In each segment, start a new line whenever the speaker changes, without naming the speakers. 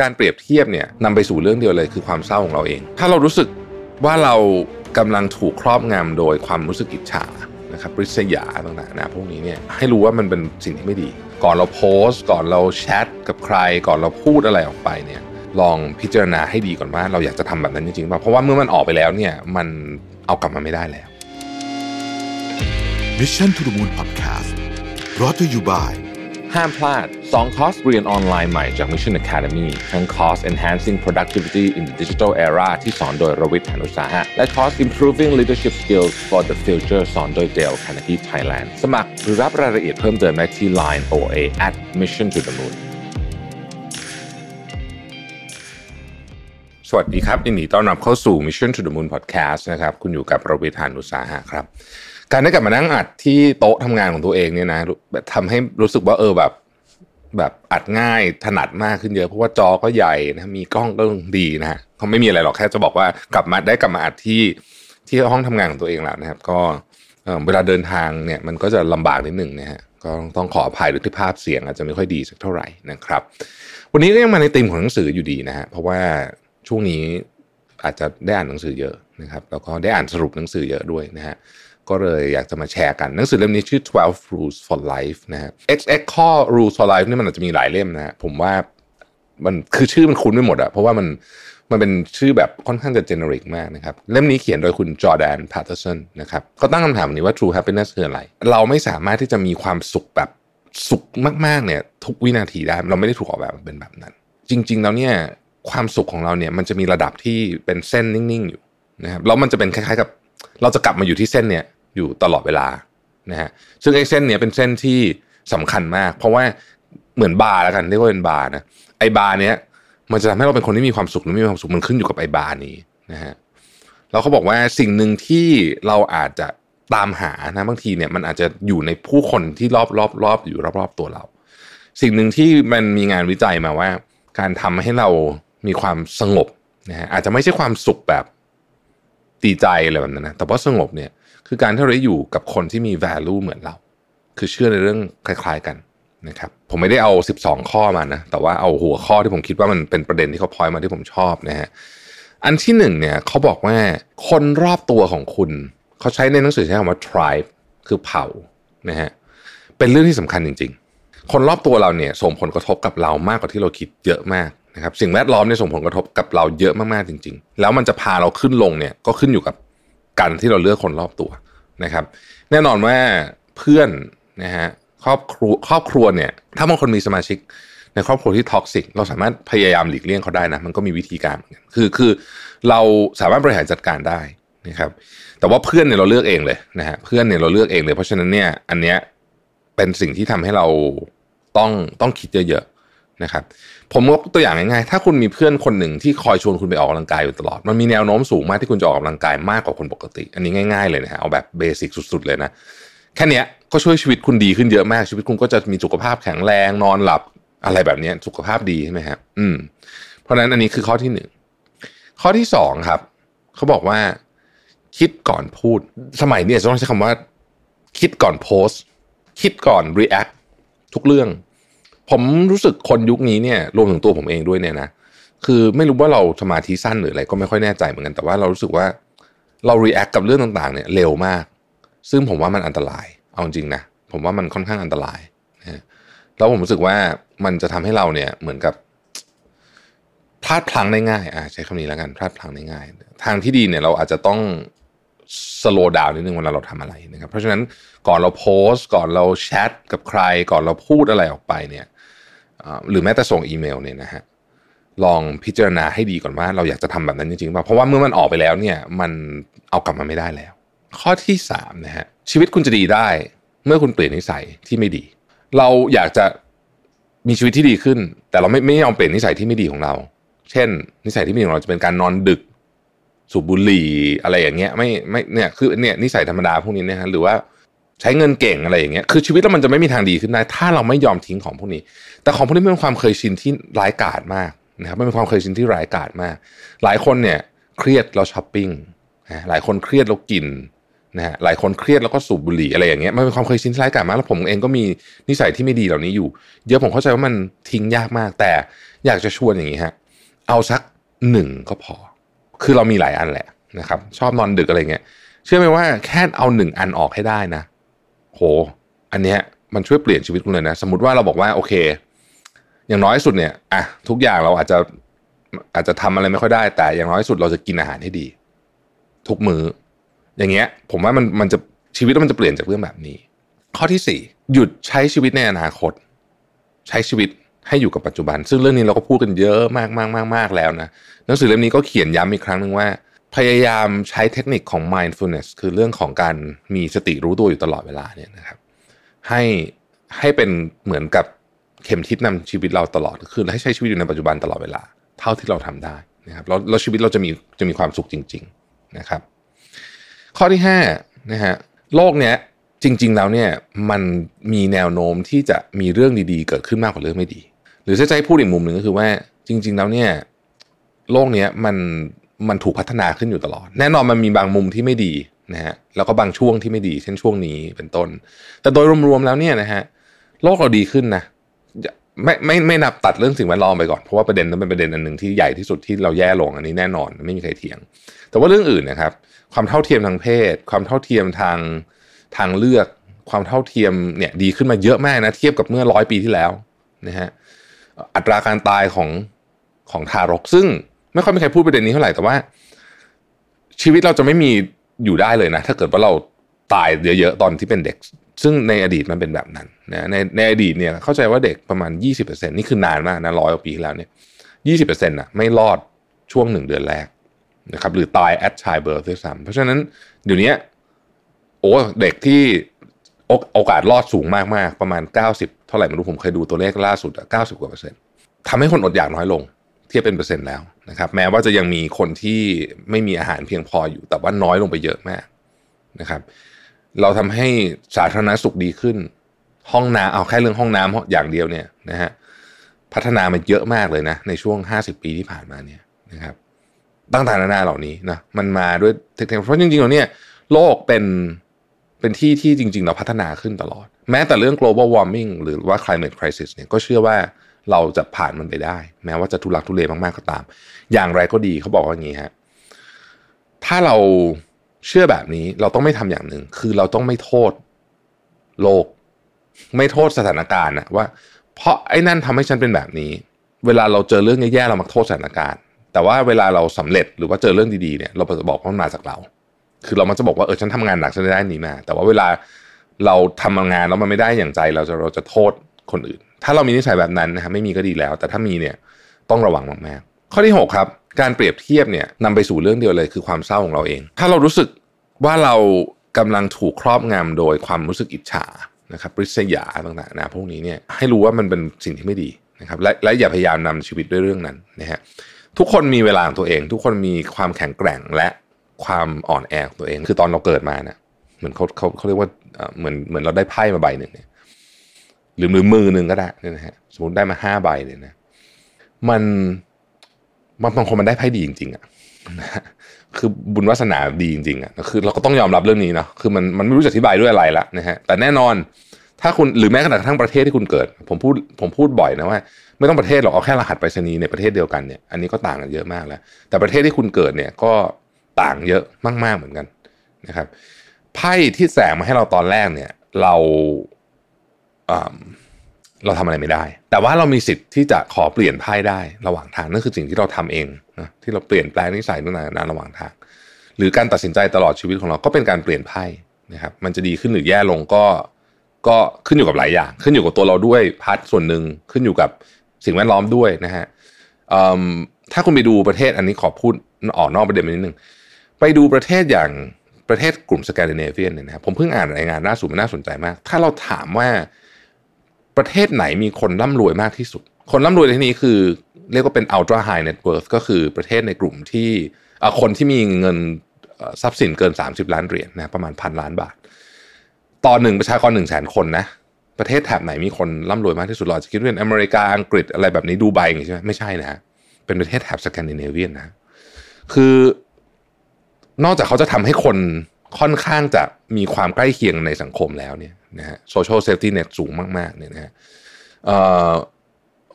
การเปรียบเทียบเนี่ยนำไปสู่เรื่องเดียวเลยคือความเศร้าของเราเอง ถ้าเรารู้สึกว่าเรากำลังถูกครอบงำโดยความรู้สึกอิจฉานะครับริษยาต่างๆนะพวกนี้เนี่ยให้รู้ว่ามันเป็นสิ่งที่ไม่ดี ก่อนเราโพสต์ ก่อนเราแชทกับใคร ก่อนเราพูดอะไรออกไปเนี่ยลองพิจารณาให้ดีก่อนว่าเราอยากจะทำแบบนั้นจริงๆป่ะเพราะว่าเมื่อมันออกไปแล้วเนี่ยมันเอากลับมาไม่ได้แล้ว
Mission to the Moon Podcast brought to you by
ห้ามพลาด 2 คอร์สเรียนออนไลน์ใหม่จาก Mission Academy ทั้งคอร์ส Enhancing Productivity in the Digital Era ที่สอนโดยรวิศ หาญอุตสาหะ และคอร์ส Improving Leadership Skills for the Future สอนโดย Dale Carnegie Thailand สมัครหรือรับรายละเอียดเพิ่มเติมได้ที่ Line OA at Mission to the Moon สวัสดีครับยินดีต้อนรับเข้าสู่ Mission to the Moon Podcast นะครับ คุณอยู่กับรวิศ หาญอุตสาหะครับ การได้กลับมานั่งอัดที่โต๊ะทำงานของตัวเองเนี่ยนะทำให้รู้สึกว่าเออแบบ แบบอัดง่ายถนัดมากขึ้นเยอะเพราะว่าจอก็ใหญ่นะมีกล้องก็ดีนะฮะเขาไม่มีอะไรหรอกแค่จะบอกว่ากลับมาได้กลับมาอัดที่ที่ห้องทำงานของตัวเองแล้วนะครับ ก็เวลาเดินทางเนี่ยมันก็จะลำบากนิดหนึ่งนะฮะก็ต้องขออภัยด้วยที่ภาพเสียงอาจจะไม่ค่อยดีสักเท่าไหร่นะครับ วันนี้ก็ยังมาในธีมของหนังสืออยู่ดีนะฮะเพราะว่าช่วงนี้อาจจะได้อ่านหนังสือเยอะนะครับ แล้วก็ได้อ่านสรุปหนังสือเยอะด้วยนะฮะ ก็เลยอยากจะมาแชร์กัน หนังสือเล่มนี้ชื่อ 12 rules for life นะฮะ XX ข้อ rules for life นี่มันอาจจะมีหลายเล่มนะฮะผมว่ามันคือชื่อมันคุ้นไปหมดอะเพราะว่ามันมันเป็นชื่อแบบค่อนข้างจะ generic มากนะครับ เล่มนี้เขียนโดยคุณ Jordan Peterson นะครับก็ตั้งคำถามนี้ว่า true happiness คืออะไร เราไม่สามารถที่จะมีความสุขแบบสุขมากๆเนี่ย ทุกวินาทีได้ เราไม่ได้ถูกออกแบบเป็นแบบนั้น จริง ๆ แล้วเนี่ยความสุขของเราเนี่ยมันจะมีระดับที่เป็นเส้นนิ่งๆอยู่นะครับแล้วมันจะเป็นคล้ายๆกับ เราจะกลับมาอยู่ที่เส้นเนี่ยอยู่ตลอดเวลานะฮะซึ่งไอ้เส้นเนี้ยเป็นเส้นที่สำคัญมาก เพราะว่าเหมือนบาร์แล้วกันเรียกว่าเป็นบาร์นะไอ้บาร์เนี้ยมันจะทำให้เราเป็นคนที่มีความสุขหรือไม่มีความสุขมันขึ้นอยู่กับไอ้บาร์นี้นะฮะแล้วเขาบอกว่าสิ่งหนึ่งที่เราอาจจะตามหานะบางทีเนี่ยมันอาจจะอยู่ในผู้คนที่รอบรอบรอบอยู่รอบๆตัวเรา สิ่งหนึ่งที่มันมีงานวิจัยมาว่า การทำให้เรามีความสงบนะฮะอาจจะไม่ใช่ความสุขแบบ ตีใจอะไรแบบนั้นนะแต่ว่าสงบเนี่ยคือการที่เราได้อยู่กับคนที่มี value เหมือนเรา คือเชื่อในเรื่องคล้าย ๆกันนะครับผมไม่ได้เอา 12 ข้อมานะแต่ว่าเอาหัวข้อที่ผมคิดว่ามันเป็นประเด็นที่เขาพอยมาที่ผมชอบนะฮะอันที่หนึ่งเนี่ยเขาบอกว่าคนรอบตัวของคุณ เขาใช้ในหนังสือใช้คำว่า tribe คือเผ่านะฮะเป็นเรื่องที่สำคัญจริง ๆ คนรอบตัวเราเนี่ยส่งผลกระทบกับเรามากกว่าที่เราคิดเยอะมาก นะครับสิ่งแวดล้อมเนี่ยส่งผลกระทบกับเราเยอะมากๆจริง ๆ แล้วมันจะพาเราขึ้นลงเนี่ยก็ขึ้นอยู่กับการที่เราเลือกคนรอบตัวนะครับ แน่นอนว่าเพื่อนนะฮะครอบครัวครอบครัวเนี่ยถ้าบางคนมีสมาชิกในครอบครัวที่ท็อกซิกเราสามารถพยายามหลีกเลี่ยงเขาได้นะมันก็มีวิธีการเหมือนกันคือคือเราสามารถบริหารจัดการได้นะครับแต่ว่าเพื่อนเนี่ยเราเลือกเองเลยนะฮะเพื่อนเนี่ยเราเลือกเองเลย เพราะฉะนั้นเนี่ยอันเนี้ยเป็นสิ่งที่ทำให้เราต้องต้องคิดเยอะ นะครับผมยกตัวอย่างง่ายๆ ถ้าคุณมีเพื่อนคนหนึ่งที่คอยชวนคุณไปออกกำลังกายอยู่ตลอด มันมีแนวโน้มสูงมากที่คุณจะออกกำลังกายมากกว่าคนปกติ อันนี้ง่ายๆเลยนะฮะเอาแบบเบสิกสุดๆเลยนะแค่นี้ก็ช่วยชีวิตคุณดีขึ้นเยอะมาก ชีวิตคุณก็จะมีสุขภาพแข็งแรงนอนหลับอะไรแบบนี้สุขภาพดีใช่ไหมครับอืม เพราะฉะนั้นอันนี้คือข้อที่หนึ่งข้อที่สองครับเขาบอกว่า คิดก่อนพูด สมัยนี้จะต้องใช้คำว่า คิดก่อนโพสคิดก่อน react ทุกเรื่อง ผมรู้สึกคนยุคนี้เนี่ยรวมถึงตัวผมเองด้วยเนี่ยนะคือไม่รู้ว่าเราสมาธิสั้นหรืออะไรก็ไม่ค่อยแน่ใจเหมือนกันแต่ว่าเรารู้สึกว่าเรา react กับเรื่องต่างๆเนี่ยเร็วมาก ซึ่งผมว่ามันอันตรายเอาจริงนะผมว่ามันค่อนข้างอันตรายนะแล้วผมรู้สึกว่ามันจะทำให้เราเนี่ยเหมือนกับพลาดพลั้งได้ง่ายอ่าใช้คำนี้แล้วกันพลาดพลั้งได้ง่าย ทางที่ดีเนี่ยเราอาจจะต้องสโลว์ดาวนิดนึงเวลาเราทำอะไรนะครับเพราะฉะนั้นก่อนเราโพสต์ก่อนเราแชทกับใคร ก่อนเราพูดอะไรออกไปเนี่ย หรือแม้แต่ส่งอีเมลเนี่ยนะฮะลองพิจารณาให้ดีก่อนว่าเราอยากจะทำแบบนั้นจริงๆป่ะเพราะว่าเมื่อมันออกไปแล้วเนี่ยมันเอากลับมาไม่ได้แล้ว ข้อที่สามนะฮะชีวิตคุณจะดีได้ เมื่อคุณเปลี่ยนนิสัยที่ไม่ดี เราอยากจะมีชีวิตที่ดีขึ้น แต่เราไม่ไม่ยอมเปลี่ยนนิสัยที่ไม่ดีของเรา เช่น นิสัยที่ไม่ดีของเราจะเป็นการนอนดึกสูบบุหรี่อะไรอย่างเงี้ยไม่ไม่เนี่ยคือเนี่ยนิสัยธรรมดาพวกนี้นะฮะหรือว่า ใช้เงินเก่งอะไรอย่างเงี้ยคือชีวิตเรามันจะไม่มีทางดีขึ้นได้ ถ้าเราไม่ยอมทิ้งของพวกนี้ แต่ของพวกนี้เป็นความเคยชินที่ร้ายกาจมากนะครับมันเป็นความเคยชินที่ร้ายกาจมาก หลายคนเนี่ยเครียดแล้วช้อปปิ้งนะหลายคนเครียดแล้วกินนะฮะหลายคนเครียดแล้วก็สูบบุหรี่อะไรอย่างเงี้ยมันเป็นความเคยชินที่ร้ายกาจมากแล้วผมเองก็มีนิสัยที่ไม่ดีเหล่านี้อยู่ เยอะผมเข้าใจว่ามันทิ้งยากมาก แต่อยากจะชวนอย่างนี้ฮะเอาสักหนึ่งก็พอ คือเรามีหลายอันแหละนะครับ ชอบนอนดึกอะไรเงี้ยเชื่อไหมว่าแค่เอาหนึ่งอันออกให้ได้นะ โห อันเนี้ยมันช่วยเปลี่ยนชีวิตคุณเลยนะ สมมติว่าเราบอกว่าโอเค อย่างน้อยสุดเนี่ยอะทุกอย่างเราอาจจะอาจจะทำอะไรไม่ค่อยได้ แต่อย่างน้อยสุดเราจะกินอาหารให้ดี ทุกมือ้อ อย่างเงี้ย ผมว่ามันมันจะชีวิตมันจะเปลี่ยนจากเรื่องแบบนี้ ข้อที่สี่หยุดใช้ชีวิตในอนาคต ใช้ชีวิตให้อยู่กับปัจจุบัน ซึ่งเรื่องนี้เราก็พูดกันเยอะมากมากมากมากแล้วนะหนังสือเล่มนี้ก็เขียนย้ำอีกครั้งหนึ่งว่า พยายามใช้เทคนิคของ mindfulness คือเรื่องของการมีสติรู้ตัวอยู่ตลอดเวลาเนี่ยนะครับ ให้ให้เป็นเหมือนกับเข็มทิศนำชีวิตเราตลอดคือให้ใช้ชีวิตอยู่ในปัจจุบันตลอดเวลา เท่าที่เราทำได้นะครับแล้วแล้วชีวิตเราจะมีจะมีความสุขจริง ๆนะครับ ข้อที่ห้านะฮะโลกเนี้ยจริง ๆ แล้วเนี่ยมันมีแนวโน้มที่จะมีเรื่องดีๆ เกิดขึ้นมากกว่าเรื่องไม่ดี หรือจะใจพูดอีกมุมหนึ่งก็คือว่าจริง ๆ แล้วเนี่ยโลกเนี้ยมัน มันถูกพัฒนาขึ้นอยู่ตลอด แน่นอนมันมีบางมุมที่ไม่ดีนะฮะแล้วก็บางช่วงที่ไม่ดี เช่นช่วงนี้เป็นต้น แต่โดยรวมๆแล้วเนี่ยนะฮะโลกเราดีขึ้นนะไม่ไม่ไม่นับตัดเรื่องสิ่งแวดล้อมไปก่อนเพราะว่าประเด็นนั้นเป็นประเด็นอันหนึ่งที่ใหญ่ที่สุดที่เราแย่ลงอันนี้แน่นอนไม่มีใครเถียง แต่ว่าเรื่องอื่นนะครับ ความเท่าเทียมทางเพศ ความเท่าเทียมทางทางเลือก ความเท่าเทียมเนี่ยดีขึ้นมาเยอะมากนะเทียบกับเมื่อร้อยปีที่แล้วนะฮะอัตราการตายของของทารกซึ่ง ไม่ค่อยมีใครพูดประเด็นนี้เท่าไหร่แต่ว่า ชีวิตเราจะไม่มีอยู่ได้เลยนะ ถ้าเกิดว่าเราตายเยอะๆตอนที่เป็นเด็ก ซึ่งในอดีตมันเป็นแบบนั้นนะในในอดีตเนี่ยเข้าใจว่าเด็กประมาณ 20%นี่คือนานมากนะร้อยกว่าปีแล้วเนี่ยยี่สิบเปอร์เซ็นต์ะไม่รอดช่วงหนึ่งเดือนแรกนะครับหรือตาย at childbirth ด้วยซ้ำเพราะฉะนั้นเดี๋ยวนี้โอ้เด็กที่โอกาสรอดสูงมาก ๆ ประมาณ 90 เท่าไหร่ไม่รู้ผมเคยดูตัวเลขล่าสุดเก้าสิบกว่าเปอร์เซ็นต์ทำให้คนอดอยากน้อยลง เทียบเป็นเปอร์เซ็นต์แล้วนะครับ แม้ว่าจะยังมีคนที่ไม่มีอาหารเพียงพออยู่ แต่ว่าน้อยลงไปเยอะมากนะครับ เราทำให้สาธารณสุขดีขึ้น ห้องน้ำเอาแค่เรื่องห้องน้ำอย่างเดียวเนี่ยนะฮะพัฒนามาเยอะมากเลยนะในช่วง 50 ปีที่ผ่านมาเนี่ยนะครับตั้งแต่นานาเหล่านี้นะมันมาด้วยเทคโนโลยีเพราะจริงๆเราเนี่ยโลกเป็นเป็นที่ที่จริง ๆ เราพัฒนาขึ้นตลอด แม้แต่เรื่อง global warming หรือว่า climate crisis เนี่ยก็เชื่อว่า เราจะผ่านมันไปได้ แม้ว่าจะทุลักทุเลมากๆก็ตาม อย่างไรก็ดีเขาบอกว่าอย่างนี้ฮะถ้าเราเชื่อแบบนี้เราต้องไม่ทำอย่างหนึ่ง คือเราต้องไม่โทษโลก ไม่โทษสถานการณ์นะว่า เพราะไอ้นั่นทำให้ฉันเป็นแบบนี้ เวลาเราเจอเรื่องแย่ๆเรามักโทษสถานการณ์ แต่ว่าเวลาเราสำเร็จหรือว่าเจอเรื่องดีๆเนี่ยเราจะบอกว่ามันมาจากเรา คือเรามันจะบอกว่าเออฉันทำงานหนักฉันได้นี้มา แต่ว่าเวลาเราทำงานแล้วมันไม่ได้อย่างใจ เราจะเราจะโทษคนอื่น ถ้าเรามีนิสัยแบบนั้นนะครับไม่มีก็ดีแล้ว แต่ถ้ามีเนี่ยต้องระวังมากๆข้อที่ 6 ครับ การเปรียบเทียบเนี่ยนำไปสู่เรื่องเดียวเลยคือความเศร้าของเราเอง ถ้าเรารู้สึกว่าเรากำลังถูกครอบงำโดยความรู้สึกอิจฉานะครับปริษยาต่างๆนะพวกนี้เนี่ยให้รู้ว่ามันเป็นสิ่งที่ไม่ดีนะครับและและอย่าพยายามนำชีวิตด้วยเรื่องนั้นนะฮะทุกคนมีเวลาของตัวเอง ทุกคนมีความแข็งแกร่งและความอ่อนแอของตัวเอง คือตอนเราเกิดมาเนี่ยเหมือนเขาเขาเขาเรียกว่าเหมือนเหมือนเราได้ไพ่มาใบหนึ่งเนี่ย หรือมือมือหนึ่งก็ได้นี่นะฮะสมมติได้มาห้าใบเนี่ยนะ มันบางคนมันได้ไพ่ดีจริงๆอะคือบุญวาสนาดีจริงๆอะคือ เราก็ต้องยอมรับเรื่องนี้เนาะคือมันมันไม่รู้จะอธิบายด้วยอะไรละนะฮะแต่แน่นอนถ้าคุณหรือแม้กระทั่งประเทศที่คุณเกิด ผมพูดผมพูดบ่อยนะว่า ไม่ต้องประเทศหรอกเอาแค่รหัสไปรษณีย์ในประเทศเดียวกันเนี่ยอันนี้ก็ต่างกันเยอะมากแล้ว แต่ประเทศที่คุณเกิดเนี่ยก็ต่างเยอะมากๆเหมือนกันนะครับไพ่ที่แสงมาให้เราตอนแรกเนี่ย เรา เราทำอะไรไม่ได้ แต่ว่าเรามีสิทธิ์ที่จะขอเปลี่ยนไพ่ได้ระหว่างทางนั่นคือสิ่งที่เราทำเองนะที่เราเปลี่ยนแปลงนิสัยต่างๆระหว่างทาง หรือการตัดสินใจตลอดชีวิตของเราก็เป็นการเปลี่ยนไพ่นะครับมันจะดีขึ้นหรือแย่ลงก็ก็ขึ้นอยู่กับหลายอย่าง ขึ้นอยู่กับตัวเราด้วยพาร์ทส่วนหนึ่งขึ้นอยู่กับสิ่งแวดล้อมด้วยนะฮะถ้าคุณไปดูประเทศอันนี้ขอพูดออกนอกประเด็นไปนิดนึงไปดูประเทศอย่างประเทศกลุ่มสแกนดิเนเวียนเนี่ยนะครับผมเพิ่งอ่านรายงานล่าสุดมันน่าสนใจมาก ถ้าเราถามว่า ประเทศไหนมีคนร่ำรวยมากที่สุด คนร่ำรวยในที่นี้คือ เรียกว่าเป็น ultra high net worth ก็คือประเทศในกลุ่มที่คนที่มีเงินทรัพย์สินเกิน 30 ล้านเหรียญนะประมาณพันล้านบาท ต่อหนึ่งประชากรหนึ่งแสนคนนะ ประเทศแถบไหนมีคนร่ำรวยมากที่สุดเราจะคิดว่าเป็นอเมริกาอังกฤษอะไรแบบนี้ดูไบอย่างนี้ใช่ไหมไม่ใช่นะเป็นประเทศแถบสแกนดิเนเวียนนะ คือนอกจากเขาจะทำให้คน ค่อนข้างจะมีความใกล้เคียงในสังคมแล้วเนี่ยนะฮะ social safety net สูงมากๆเนี่ยนะฮะ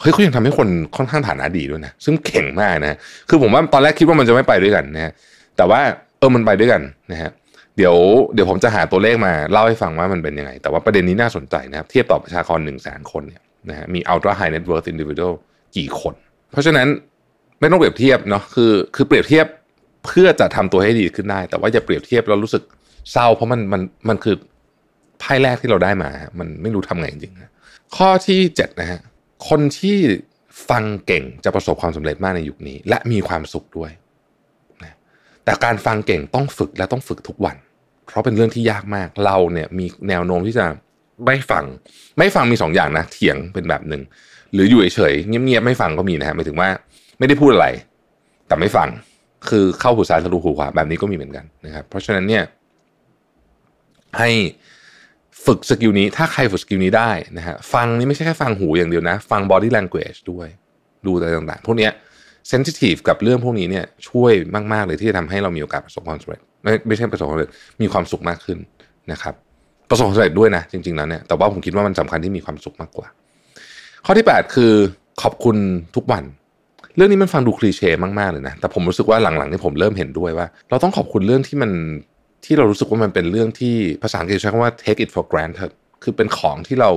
เฮ้ยเขายังทำให้คนค่อนข้างฐานะดีด้วยนะ ซึ่งเก่งมากนะคือผมว่าตอนแรกคิดว่ามันจะไม่ไปด้วยกันนะฮะแต่ว่าเออมันไปด้วยกันนะฮะเดี๋ยวเดี๋ยวผมจะหาตัวเลขมาเล่าให้ฟังว่ามันเป็นยังไง แต่ว่าประเด็นนี้น่าสนใจนะครับ เทียบต่อประชากรหนึ่งแสนคนเนี่ยนะฮะมี ultra high net worth individual กี่คน เพราะฉะนั้นไม่ต้องเปรียบเทียบเนาะคือคือเปรียบเทียบ เพื่อจะทำตัวให้ดีขึ้นได้ แต่ว่าอย่าเปรียบเทียบแล้วรู้สึกเศร้า เพราะมันมันมันคือไพ่แรกที่เราได้มา มันไม่รู้ทำไงจริงๆข้อที่เจ็ดนะฮะคนที่ฟังเก่งจะประสบความสำเร็จมากในยุคนี้ และมีความสุขด้วยนะแต่การฟังเก่งต้องฝึกและต้องฝึกทุกวัน เพราะเป็นเรื่องที่ยากมากเราเนี่ยมีแนวโน้มที่จะไม่ฟัง ไม่ฟังมีสองอย่างนะเถียงเป็นแบบหนึ่งหรืออยู่เฉยๆเงียบๆไม่ฟังก็มีนะฮะหมายถึงว่า ไม่ได้พูดอะไร แต่ไม่ฟัง คือเข้าหูซ้ายทะลุหูขวาแบบนี้ก็มีเหมือนกันนะครับ เพราะฉะนั้นเนี่ยให้ฝึก skill นี้ ถ้าใครฝึก skill นี้ได้นะฮะฟังนี่ไม่ใช่แค่ฟังหูอย่างเดียวนะ ฟัง body language ด้วย ดูอะไรต่างๆ พวกนี้ sensitive กับเรื่องพวกนี้เนี่ยช่วยมากๆเลยที่จะทำให้เรามีโอกาสประสบความสำเร็จไม่ไม่ใช่ประสบความสำเร็จมีความสุขมากขึ้นนะครับประสบความสำเร็จด้วยนะจริงๆแล้วเนี่ยแต่ว่าผมคิดว่ามันสำคัญที่มีความสุขมากกว่า ข้อที่ 8 คือขอบคุณทุกวัน เรื่องนี้มันฟังดูคลีเช่มากๆเลยนะ แต่ผมรู้สึกว่าหลังๆนี่ผมเริ่มเห็นด้วยว่า เราต้องขอบคุณเรื่องที่มันที่เรารู้สึกว่ามันเป็นเรื่องที่ภาษาอังกฤษใช้คำว่า take it for granted คือเป็นของที่เรา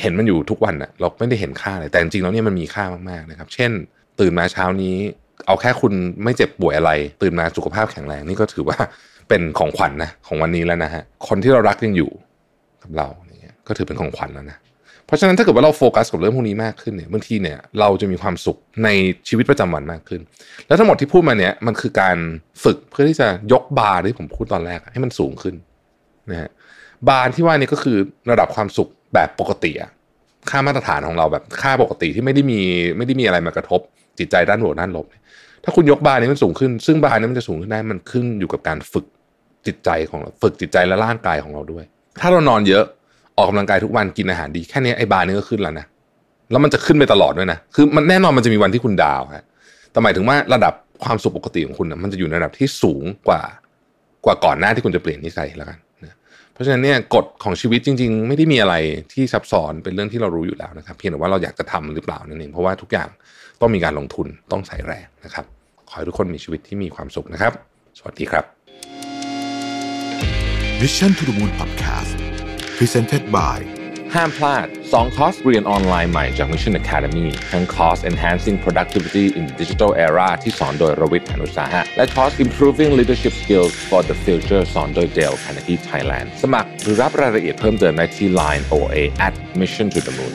เห็นมันอยู่ทุกวันอะเราไม่ได้เห็นค่าเลยแต่จริงๆแล้วเนี่ยมันมีค่ามากๆนะครับ เช่น ตื่นมาเช้านี้ เอาแค่คุณไม่เจ็บป่วยอะไร ตื่นมาสุขภาพแข็งแรงนี่ก็ถือว่าเป็นของขวัญนนะของวันนี้แล้วนะฮะคนที่เรารักยังอยู่กับเราเนี่ยก็ถือเป็นของขวัญแล้วนะ เพราะฉะนั้นถ้าเกิดว่าเราโฟกัสกับเรื่องพวกนี้มากขึ้นเนี่ยบางทีเนี่ยเราจะมีความสุขในชีวิตประจำวันมากขึ้น แล้วทั้งหมดที่พูดมาเนี่ยมันคือการฝึกเพื่อที่จะยกบาร์ที่ผมพูดตอนแรกให้มันสูงขึ้นนะฮะบาร์ที่ว่านี่ก็คือระดับความสุขแบบปกติค่ามาตรฐานของเราแบบค่าปกติที่ไม่ได้มีไม่ได้มีอะไรมากระทบจิตใจด้านบวกด้านลบ ถ้าคุณยกบาร์นี้มันสูงขึ้น ซึ่งบาร์นี้มันจะสูงขึ้นได้มันขึ้นอยู่กับการฝึกจิตใจของเราฝึกจิตใจและร่างกายของเราด้วย ถ้าเรานอนเยอะ ออกกำลังกายทุกวันกินอาหารดีแค่นี้ไอ้บาร์นี้ก็ขึ้นแล้วนะแล้วมันจะขึ้นไปตลอดด้วยนะคือมันแน่นอนมันจะมีวันที่คุณดาวฮะแต่หมายถึงว่าระดับความสุขปกติของคุณนะมันจะอยู่ในระดับที่สูงกว่ากว่าก่อนหน้าที่คุณจะเปลี่ยนนิสัยแล้วกันนะเพราะฉะนั้นเนี่ยกฎของชีวิตจริง ๆ ไม่ได้มีอะไรที่ซับซ้อนเป็นเรื่องที่เรารู้อยู่แล้วนะครับ เพียงแต่ว่าเราอยากจะทำหรือเปล่านั่นเองเพราะว่าทุกอย่างต้องมีการลงทุนต้องใส่แรงนะครับ ขอให้ทุกคนมีชีวิตที่มีความสุขนะครับ สวัสดีครับ
Mission to the Moon Podcast Presented by
ห้ามพลาด 2 คอร์สเรียนออนไลน์ใหม่จาก Mission Academy ทั้งคอร์ส Enhancing Productivity in Digital Era ที่สอนโดยรวิทย์หานุสาหะ และคอร์ส Improving Leadership Skills for the Future สอนโดย Dale Carnegie Thailand สมัครหรือรับรายละเอียดเพิ่มเติมได้ที่ Line OA at Mission to the Moon